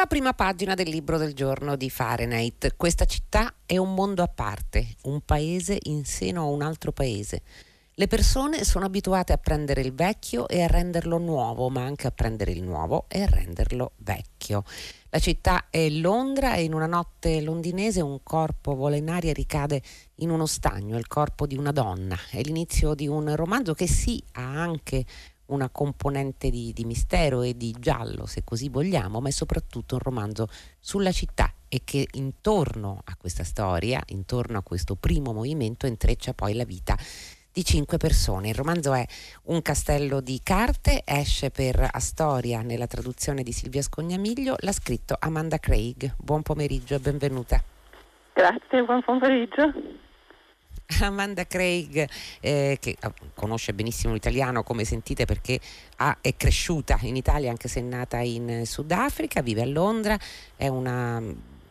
Dalla prima pagina del libro del giorno di Fahrenheit, questa città è un mondo a parte, un paese in seno a un altro paese. Le persone sono abituate a prendere il vecchio e a renderlo nuovo, ma anche a prendere il nuovo e a renderlo vecchio. La città è Londra e in una notte londinese un corpo vola in aria e ricade in uno stagno, il corpo di una donna. È l'inizio di un romanzo che sì ha anche una componente di, di, mistero e di giallo, se così vogliamo, ma è soprattutto un romanzo sulla città e che intorno a questa storia, intorno a questo primo movimento, intreccia poi la vita di cinque persone. Il romanzo è Un castello di carte, esce per Astoria nella traduzione di Silvia Scognamiglio, l'ha scritto Amanda Craig. Buon pomeriggio e benvenuta. Grazie, buon pomeriggio. Amanda Craig, eh, che ah, conosce benissimo l'italiano, come sentite, perché ha, è cresciuta in Italia, anche se è nata in Sudafrica, vive a Londra, è una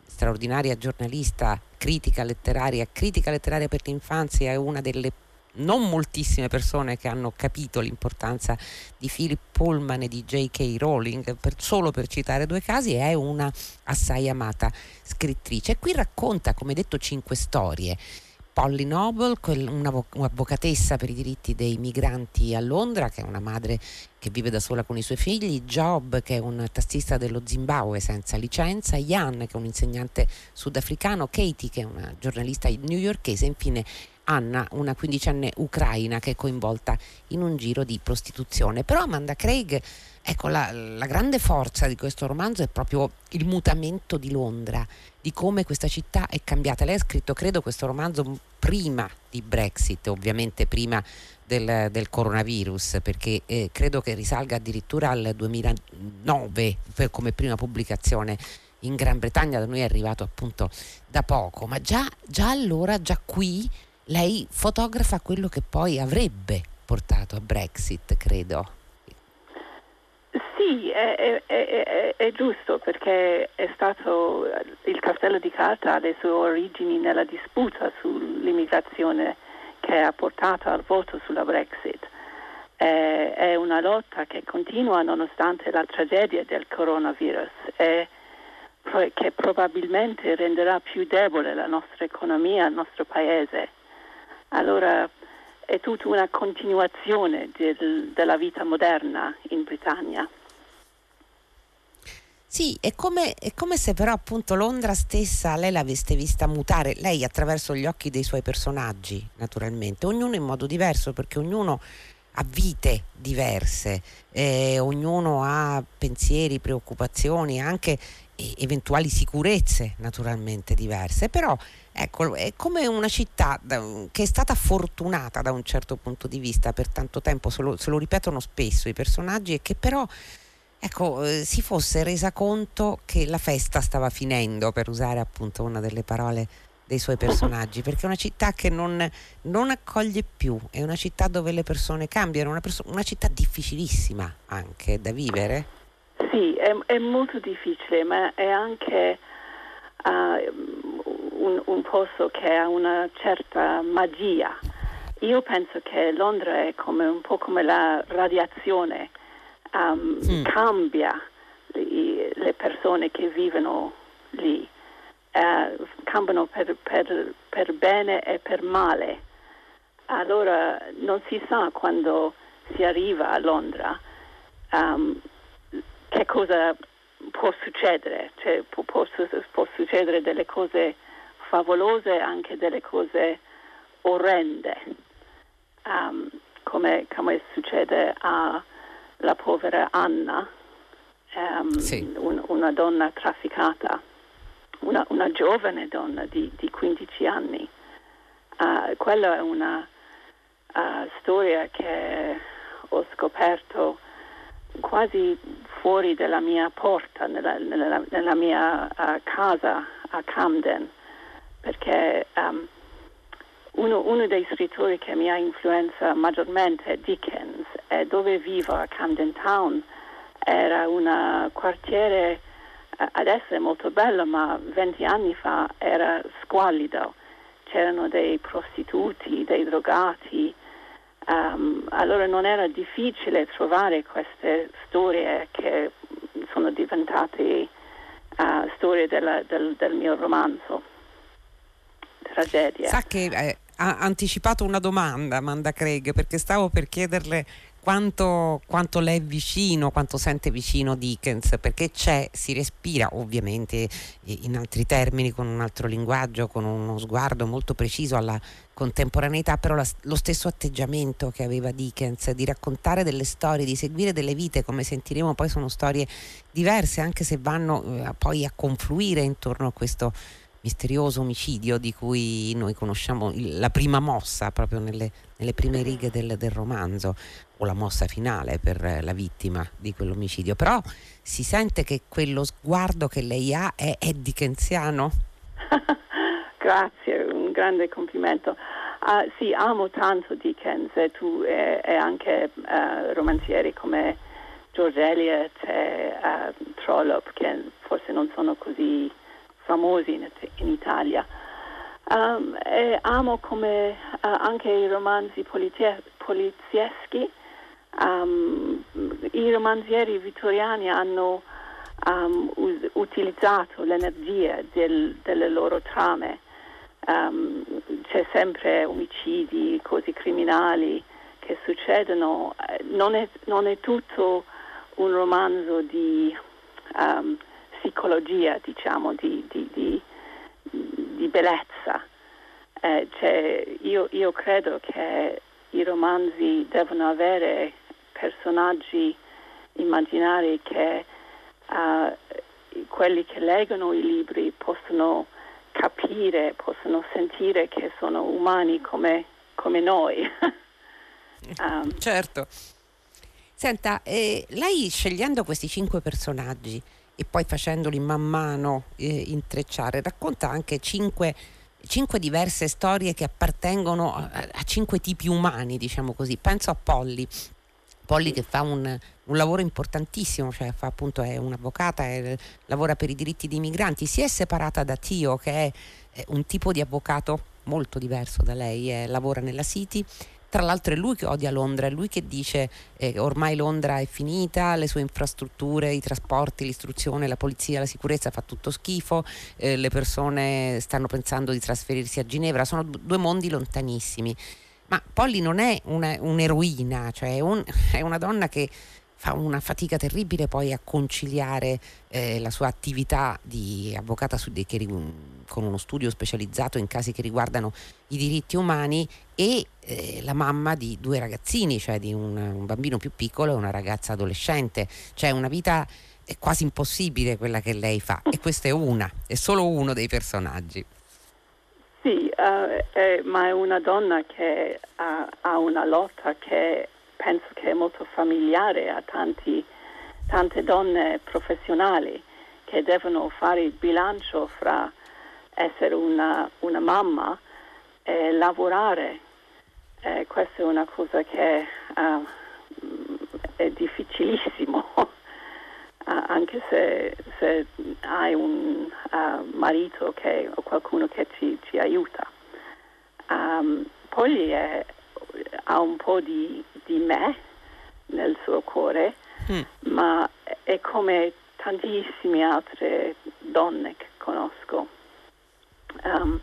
straordinaria giornalista, critica letteraria, critica letteraria per l'infanzia, è una delle non moltissime persone che hanno capito l'importanza di Philip Pullman e di J.K. Rowling, per, solo per citare due casi, è una assai amata scrittrice. E qui racconta, come detto, cinque storie Polly Noble, un'avvocatessa per i diritti dei migranti a Londra, che è una madre che vive da sola con i suoi figli, Job, che è un tassista dello Zimbabwe senza licenza, Ian, che è un insegnante sudafricano, Katie, che è una giornalista newyorkese, e infine Anna, una quindicenne ucraina che è coinvolta in un giro di prostituzione. Però Amanda Craig, ecco, la, la grande forza di questo romanzo è proprio il mutamento di Londra, di come questa città è cambiata. Lei ha scritto, credo, questo romanzo prima di Brexit, ovviamente prima del, del coronavirus, perché eh, credo che risalga addirittura al 2009 per, come prima pubblicazione in Gran Bretagna, da noi è arrivato appunto da poco, ma già, già allora, già qui lei fotografa quello che poi avrebbe portato a Brexit, credo. Sì, è, è, è, è, giusto perché è stato il castello di carta ha le sue origini nella disputa sull'immigrazione che ha portato al voto sulla Brexit. È, una lotta che continua nonostante la tragedia del coronavirus e che probabilmente renderà più debole la nostra economia, il nostro paese. Allora è tutta una continuazione del, della vita moderna in Britannia. Sì, è come, è come, se però appunto Londra stessa lei l'avesse vista mutare, lei attraverso gli occhi dei suoi personaggi, naturalmente, ognuno in modo diverso, perché ognuno ha vite diverse, eh, ognuno ha pensieri, preoccupazioni, anche eventuali sicurezze naturalmente diverse, però ecco, è come una città che è stata fortunata da un certo punto di vista per tanto tempo, se lo, se lo ripetono spesso i personaggi, e che però ecco, eh, si fosse resa conto che la festa stava finendo, per usare appunto una delle parole dei suoi personaggi, perché è una città che non, non accoglie più, è una città dove le persone cambiano, una, perso- una città difficilissima anche da vivere. Sì, è, è molto difficile, ma è anche uh, un, un posto che ha una certa magia. Io penso che Londra è come, un po' come la radiazione, um, mm. cambia le, le, persone che vivono lì, uh, cambiano per, per, per, bene e per male. Allora non si sa quando si arriva a Londra um, che cosa può succedere, cioè, può, può, può succedere delle cose favolose e anche delle cose orrende, um, come, come, succede alla povera Anna, um, sì. un, una donna trafficata, una, una giovane donna di, di 15 anni. Uh, quella è una uh, storia che ho scoperto quasi fuori dalla mia porta, nella, nella, nella mia uh, casa a Camden, perché um, uno, uno, dei scrittori che mi ha influenzato maggiormente è Dickens e dove vivo a Camden Town era un quartiere uh, adesso è molto bello ma 20 anni fa era squallido. C'erano dei prostituti, dei drogati. Um, allora non era difficile trovare queste storie che sono diventate storie della, del, del, mio romanzo, Tragedia. Sa che eh, ha anticipato una domanda, Amanda Craig, perché stavo per chiederle quanto, quanto è vicino, quanto sente vicino Dickens, perché c'è, si respira ovviamente in altri termini, con un altro linguaggio, con uno sguardo molto preciso alla contemporaneità, però la, lo stesso atteggiamento che aveva Dickens di raccontare delle storie, di seguire delle vite, come sentiremo poi sono storie diverse, anche se vanno eh, poi a confluire intorno a questo misterioso omicidio di cui noi conosciamo la prima mossa proprio nelle, nelle prime righe del, del, romanzo o la mossa finale per la vittima di quell'omicidio però si sente che quello sguardo che lei ha è, è dickensiano grazie un grande complimento uh, sì amo tanto Dickens e tu e, e anche uh, romanzieri come George Eliot e uh, Trollope che forse non sono così famosi in, in Italia. Um, amo come anche i romanzi polizie- polizieschi, um, i romanzieri vittoriani hanno um, us- utilizzato l'energia del, delle loro trame. c'è sempre omicidi, cose criminali che succedono. Non è, non è tutto un romanzo di um, psicologia, diciamo, di, di, di, di bellezza. Eh, cioè, io, io, credo che i romanzi devono avere personaggi immaginari che uh, quelli che leggono i libri possono capire, possono sentire che sono umani come, come noi. um, certo. Senta, eh, lei scegliendo questi cinque personaggi, e poi facendoli man mano eh, intrecciare, racconta anche cinque, cinque, diverse storie che appartengono a, a, cinque tipi umani, diciamo così. Penso a Polly. Polly che fa un, un lavoro importantissimo, cioè fa, appunto, è un'avvocata, è, lavora per i diritti dei migranti, si è separata da Tio che è, è un tipo di avvocato molto diverso da lei, eh, lavora nella City tra l'altro è lui che odia Londra, è lui che dice eh, ormai Londra è finita, le sue infrastrutture, i trasporti, l'istruzione, la polizia, la sicurezza fa tutto schifo, eh, le persone stanno pensando di trasferirsi a Ginevra, sono due mondi lontanissimi. Ma Polly non è una, un'eroina, cioè un, è una donna che fa una fatica terribile poi a conciliare eh, la sua attività di avvocata su, di, che, con uno studio specializzato in casi che riguardano i diritti umani e eh, la mamma di due ragazzini, cioè di un, un, bambino più piccolo e una ragazza adolescente. Cioè una vita è quasi impossibile quella che lei fa e questa è una, è solo uno dei personaggi. Sì, uh, è, ma è una donna che ha, ha una lotta che penso che è molto familiare a tanti, tante donne professionali che devono fare il bilancio fra essere una, una mamma e lavorare. Eh, questa è una cosa che uh, è difficilissimo, uh, anche se, se, hai un marito che, o qualcuno che ci, ci aiuta. Um, ha un po' di di me nel suo cuore, mm. ma è come tantissime altre donne che conosco. Um,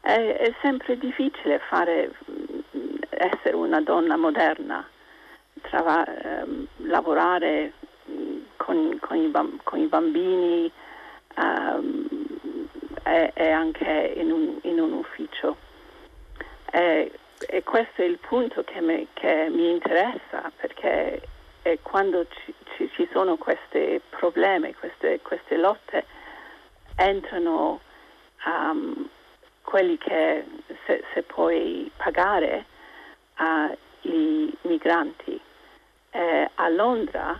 è, è, sempre difficile fare, essere una donna moderna, trava, um, lavorare con, con, i con, i bambini um, e, e, anche in un, in un ufficio. È, e questo è il punto che, me, che mi interessa perché quando ci, ci, ci, sono questi problemi, queste, queste lotte, entrano um, quelli che se, se puoi pagare agli migranti. Eh, a Londra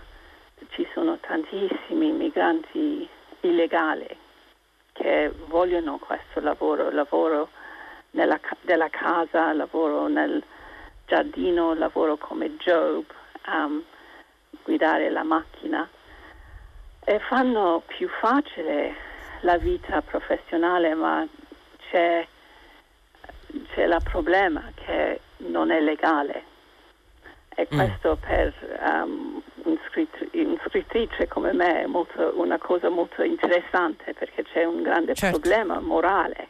ci sono tantissimi migranti illegali che vogliono questo lavoro, lavoro nella, della casa, lavoro nel giardino, lavoro come Job, um, guidare la macchina e fanno più facile la vita professionale, ma c'è, c'è il problema che non è legale. E mm. questo per um, un scrittrice come me è molto, una cosa molto interessante perché c'è un grande certo. problema morale.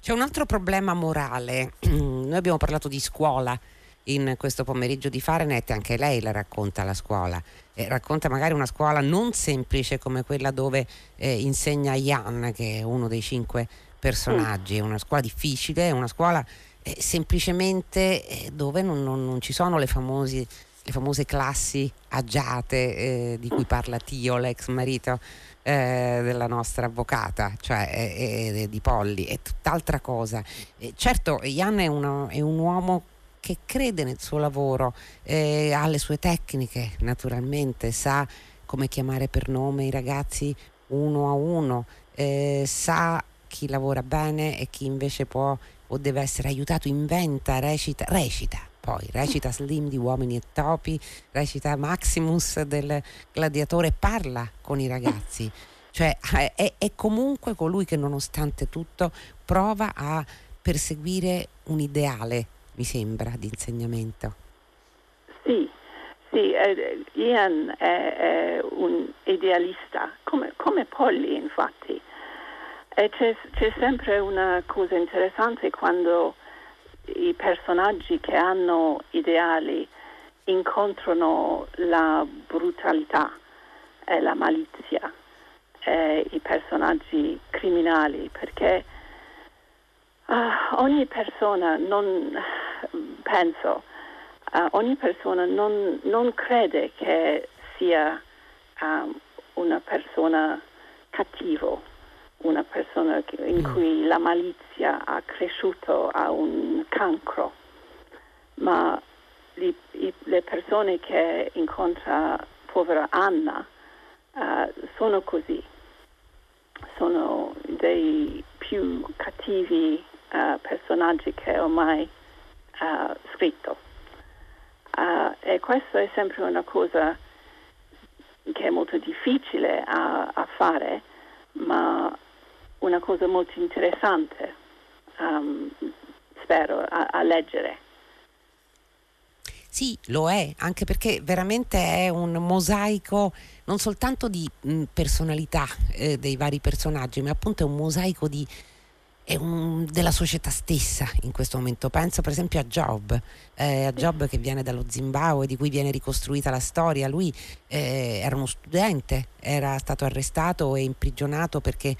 C'è un altro problema morale. Noi abbiamo parlato di scuola in questo pomeriggio di Fahrenheit, anche lei la racconta la scuola. Eh, racconta magari una scuola non semplice come quella dove eh, insegna Jan, che è uno dei cinque personaggi. È una scuola difficile, è una scuola eh, semplicemente eh, dove non, non, non, ci sono le, famosi, le famose classi agiate eh, di cui parla Tio, l'ex marito eh, della nostra avvocata, cioè eh, di Polli, è tutt'altra cosa. certo, Jan è, una, è, un uomo che crede nel suo lavoro, ha le sue tecniche naturalmente, sa come chiamare per nome i ragazzi uno a uno, sa chi lavora bene e chi invece può o deve essere aiutato, inventa, recita, recita. Poi recita Slim di Uomini e Topi, recita Maximus del Gladiatore, parla con i ragazzi. Cioè è, è comunque colui che nonostante tutto prova a perseguire un ideale, mi sembra, di insegnamento. Sì, sì, eh, Ian è, è, un idealista, come, come Polly infatti. E c'è, c'è sempre una cosa interessante quando i personaggi che hanno ideali incontrano la brutalità e la malizia e i personaggi criminali perché uh, ogni persona non penso uh, ogni persona non, non, crede che sia um, una persona cattivo una persona in mm. cui la malizia ha cresciuto a un cancro, ma li, i, le persone che incontra povera Anna uh, sono così, sono dei più cattivi uh, personaggi che ho mai uh, scritto. e questo è sempre una cosa che è molto difficile a, a fare, ma una cosa molto interessante, um, spero, a, a, leggere. Sì, lo è, anche perché veramente è un mosaico non soltanto di mh, personalità eh, dei vari personaggi, ma appunto è un mosaico di, è un, della società stessa in questo momento. Penso per esempio a Job, eh, a Job che viene dallo Zimbabwe, di cui viene ricostruita la storia. Lui eh, era uno studente, era stato arrestato e imprigionato perché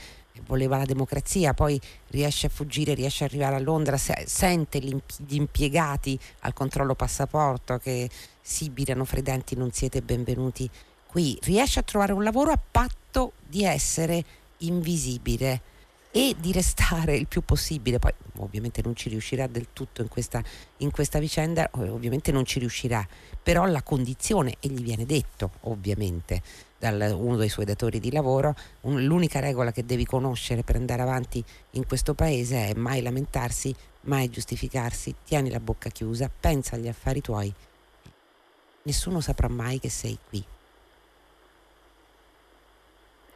voleva la democrazia, poi riesce a fuggire, riesce ad arrivare a Londra, se, sente gli impiegati al controllo passaporto che sibilano fredenti non siete benvenuti qui, riesce a trovare un lavoro a patto di essere invisibile e di restare il più possibile. Poi ovviamente non ci riuscirà del tutto in questa, in questa vicenda, ovviamente non ci riuscirà, però la condizione, e gli viene detto ovviamente da uno dei suoi datori di lavoro, un, l'unica regola che devi conoscere per andare avanti in questo paese è mai lamentarsi, mai giustificarsi, tieni la bocca chiusa, pensa agli affari tuoi, nessuno saprà mai che sei qui.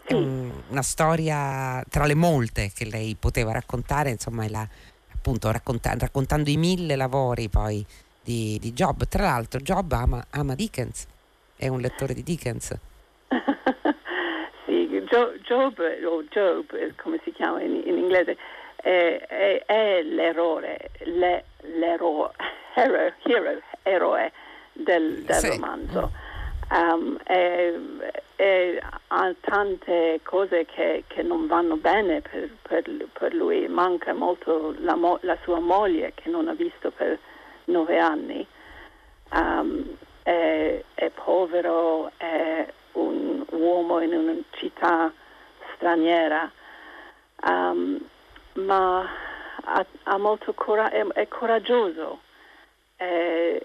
È un, una storia tra le molte che lei poteva raccontare, insomma, la, appunto racconta, raccontando i mille lavori poi di, di Job. Tra l'altro Job ama, ama Dickens, è un lettore di Dickens. sì, Job, o Job, come si chiama in, in inglese, è, è, è, l'eroe, le, l'eroe, hero, hero, eroe del, del sì. romanzo. Um, e, e, ha tante cose che, che non vanno bene per, per, per lui, manca molto la, la, sua moglie che non ha visto per nove anni, um, è, è povero, è un uomo in una città straniera, um, ma ha, ha molto cora- è, è coraggioso. E,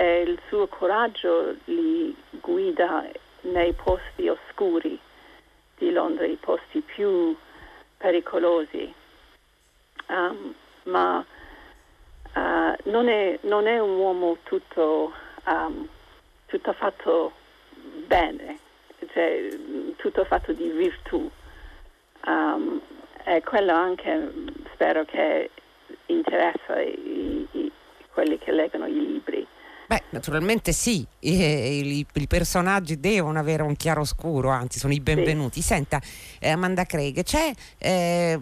il suo coraggio li guida nei posti oscuri di Londra, i posti più pericolosi. Um, ma uh, non, è, non, è, un uomo tutto, um, tutto fatto bene, cioè tutto fatto di virtù. Um, e quello anche spero che interessa i, i, quelli che leggono i libri. Beh, naturalmente sì, I, i, i, personaggi devono avere un chiaro scuro, anzi sono i benvenuti. Sì. Senta, eh, Amanda Craig, c'è, eh,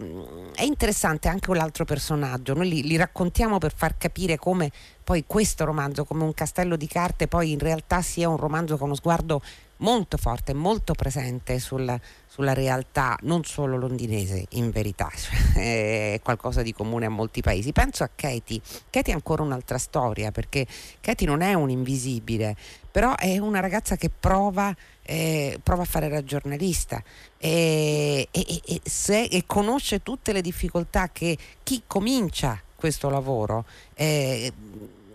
è interessante anche un altro personaggio, noi li, li, raccontiamo per far capire come poi questo romanzo, come un castello di carte, poi in realtà sia un romanzo con uno sguardo molto forte, molto presente sulla, sulla realtà non solo londinese, in verità, è qualcosa di comune a molti paesi. Penso a Katie. Katie è ancora un'altra storia perché Katie non è un invisibile, però è una ragazza che prova, eh, prova a fare la giornalista e, e, e, se, e, conosce tutte le difficoltà che chi comincia questo lavoro eh,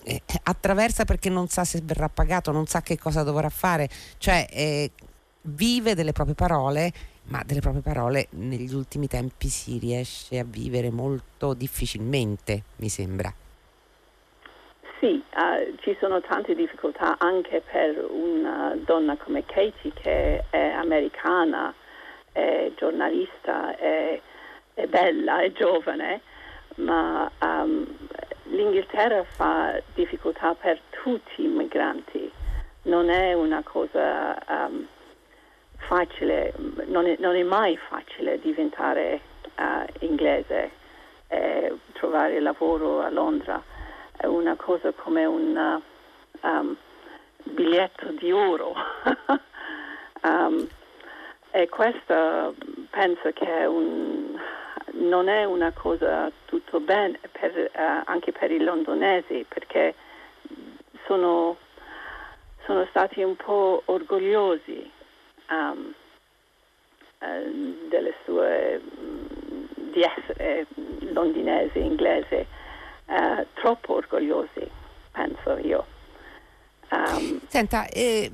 eh, attraversa perché non sa se verrà pagato, non sa che cosa dovrà fare, cioè eh, vive delle proprie parole, ma delle proprie parole negli ultimi tempi si riesce a vivere molto difficilmente, mi sembra. Sì, uh, ci sono tante difficoltà anche per una donna come Katie che è americana, è giornalista, è, è bella, è giovane, ma um, l'Inghilterra fa difficoltà per tutti i migranti, non è una cosa um, facile, non è, non è, mai facile diventare uh, inglese e trovare lavoro a Londra, è una cosa come un uh, um, biglietto di oro. um, e questo penso che è un non è una cosa tutto bene per, uh, anche per i londonesi perché sono, sono stati un po' orgogliosi um, delle sue di essere londinesi, inglesi, uh, troppo orgogliosi, penso io. Um, Senta, eh,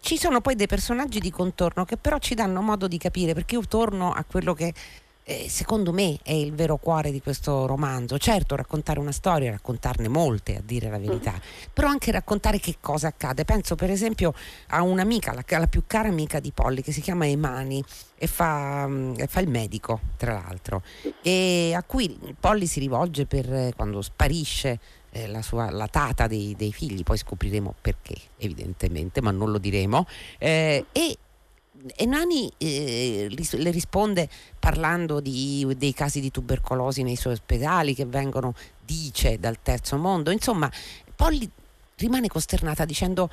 ci sono poi dei personaggi di contorno che però ci danno modo di capire, perché io torno a quello che eh, secondo me è il vero cuore di questo romanzo. Certo, raccontare una storia, raccontarne molte, a dire la verità, però anche raccontare che cosa accade. Penso per esempio a un'amica, la, la più cara amica di Polly, che si chiama Emani e fa, mm, fa il medico, tra l'altro, e a cui Polly si rivolge per eh, quando sparisce eh, la, sua, la tata dei, dei, figli, poi scopriremo perché, evidentemente, ma non lo diremo. Eh, e e Nani eh, le risponde parlando di, dei casi di tubercolosi nei suoi ospedali che vengono, dice, dal terzo mondo. Insomma, Polly rimane costernata dicendo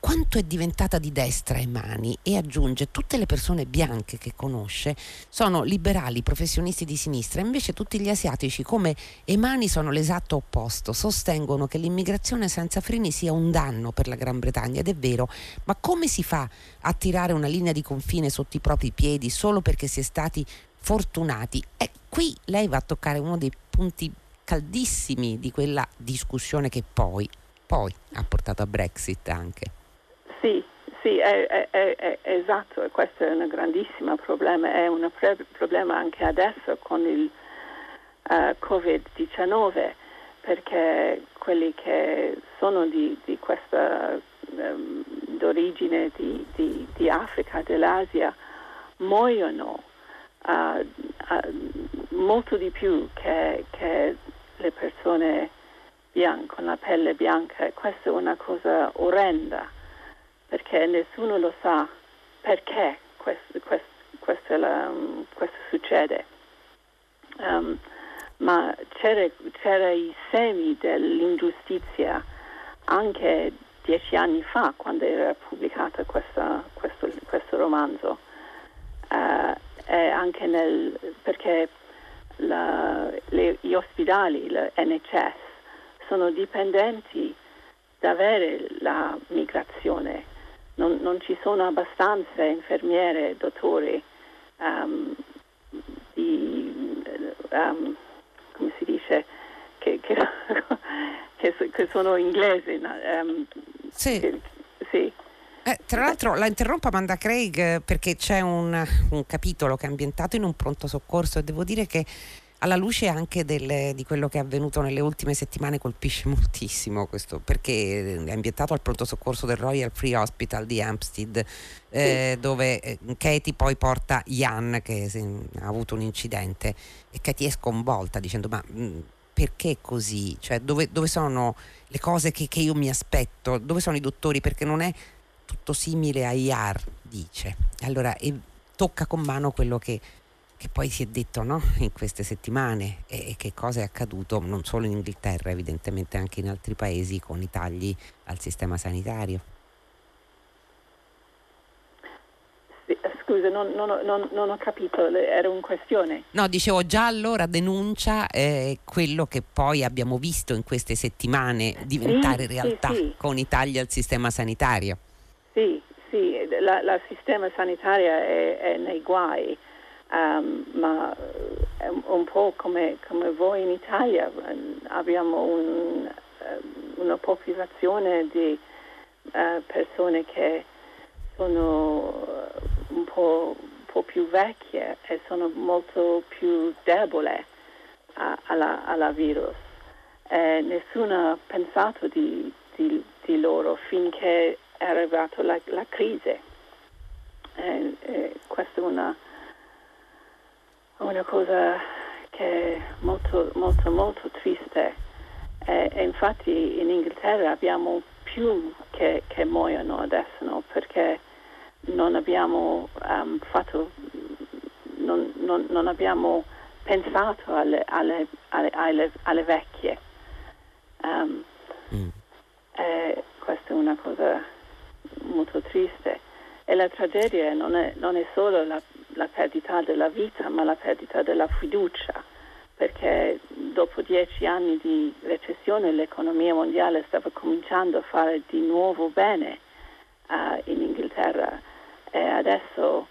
quanto è diventata di destra Emani e aggiunge tutte le persone bianche che conosce sono liberali, professionisti di sinistra, invece tutti gli asiatici come Emani sono l'esatto opposto, sostengono che l'immigrazione senza freni sia un danno per la Gran Bretagna ed è vero, ma come si fa a tirare una linea di confine sotto i propri piedi solo perché si è stati fortunati? E qui lei va a toccare uno dei punti caldissimi di quella discussione che poi, poi ha portato a Brexit anche. Sì, sì, è, è, è, è esatto, questo è un grandissimo problema, è un pre- problema anche adesso con il uh, Covid-19 perché quelli che sono di, di questa um, d'origine di, di, di, Africa, dell'Asia, muoiono uh, uh, molto di più che, che le persone bianche, con la pelle bianca. Questa è una cosa orrenda perché nessuno lo sa perché questo, questo, questo, la, questo succede. Um, ma c'era, c'era, i semi dell'ingiustizia anche dieci anni fa quando era pubblicato questa, questo, questo, romanzo uh, e anche nel, perché la, le, gli ospedali, l'NHS, sono dipendenti da avere la migrazione non, non ci sono abbastanza infermiere, dottori um, di, um, come si dice, che, che, che sono inglesi. Um, sì. Che, sì. Eh, tra l'altro la interrompo Amanda Craig perché c'è un, un, capitolo che è ambientato in un pronto soccorso e devo dire che alla luce anche del, di quello che è avvenuto nelle ultime settimane colpisce moltissimo questo perché è ambientato al pronto soccorso del Royal Free Hospital di Hampstead eh, sì. dove eh, Katie poi porta Ian che ha avuto un incidente e Katie è sconvolta dicendo ma mh, perché così? Cioè, dove, dove sono le cose che, che, io mi aspetto? Dove sono i dottori? Perché non è tutto simile a IAR, dice. Allora, e tocca con mano quello che, che poi si è detto no? in queste settimane e, che cosa è accaduto non solo in Inghilterra, evidentemente anche in altri paesi con i tagli al sistema sanitario. Scusa, non, non, non, non, ho capito, era una questione. No, dicevo già allora denuncia eh, quello che poi abbiamo visto in queste settimane diventare sì, realtà sì, con i tagli al sistema sanitario. Sì, sì, il sistema sanitario è, è nei guai, um, ma è un po' come, come, voi in Italia, abbiamo un, eh, una popolazione di uh, persone che sono un po', un po', più vecchie e sono molto più deboli alla, alla, virus. E nessuno ha pensato di, di, di loro finché è arrivata la, la crisi. E, e questa è una, una cosa che è molto, molto, molto triste. E, e infatti in Inghilterra abbiamo più che, che muoiono adesso no? perché non abbiamo um, fatto, non, non, non, abbiamo pensato alle, alle, alle, alle vecchie. Um, mm. questa è una cosa molto triste. E la tragedia non è, non è solo la, la perdita della vita, ma la perdita della fiducia, perché dopo dieci anni di recessione l'economia mondiale stava cominciando a fare di nuovo bene uh, in Inghilterra e adesso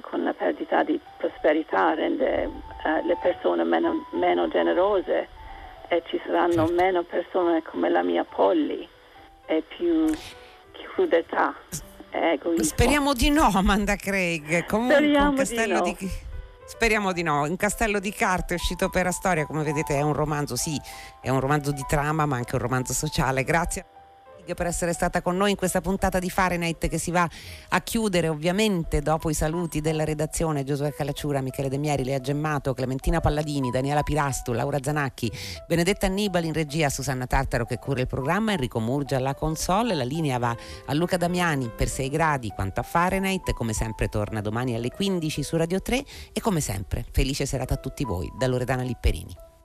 con la perdita di prosperità rende uh, le persone meno, meno, generose e ci saranno certo. meno persone come la mia Polly e più crudeltà egoismo. Speriamo di no, Amanda Craig. Comunque Speriamo un castello di, no. di... Speriamo di no. Un castello di carte è uscito per la storia, come vedete è un romanzo, sì, è un romanzo di trama, ma anche un romanzo sociale. Grazie per essere stata con noi in questa puntata di Fahrenheit che si va a chiudere ovviamente dopo i saluti della redazione Giosuè Calacciura, Michele De Mieri, Lea Gemmato, Clementina Palladini, Daniela Pirastu, Laura Zanacchi, Benedetta Annibali in regia, Susanna Tartaro che cura il programma, Enrico Murgia alla console, la linea va a Luca Damiani per 6 gradi quanto a Fahrenheit, come sempre torna domani alle 15 su Radio 3 e come sempre felice serata a tutti voi da Loredana Lipperini.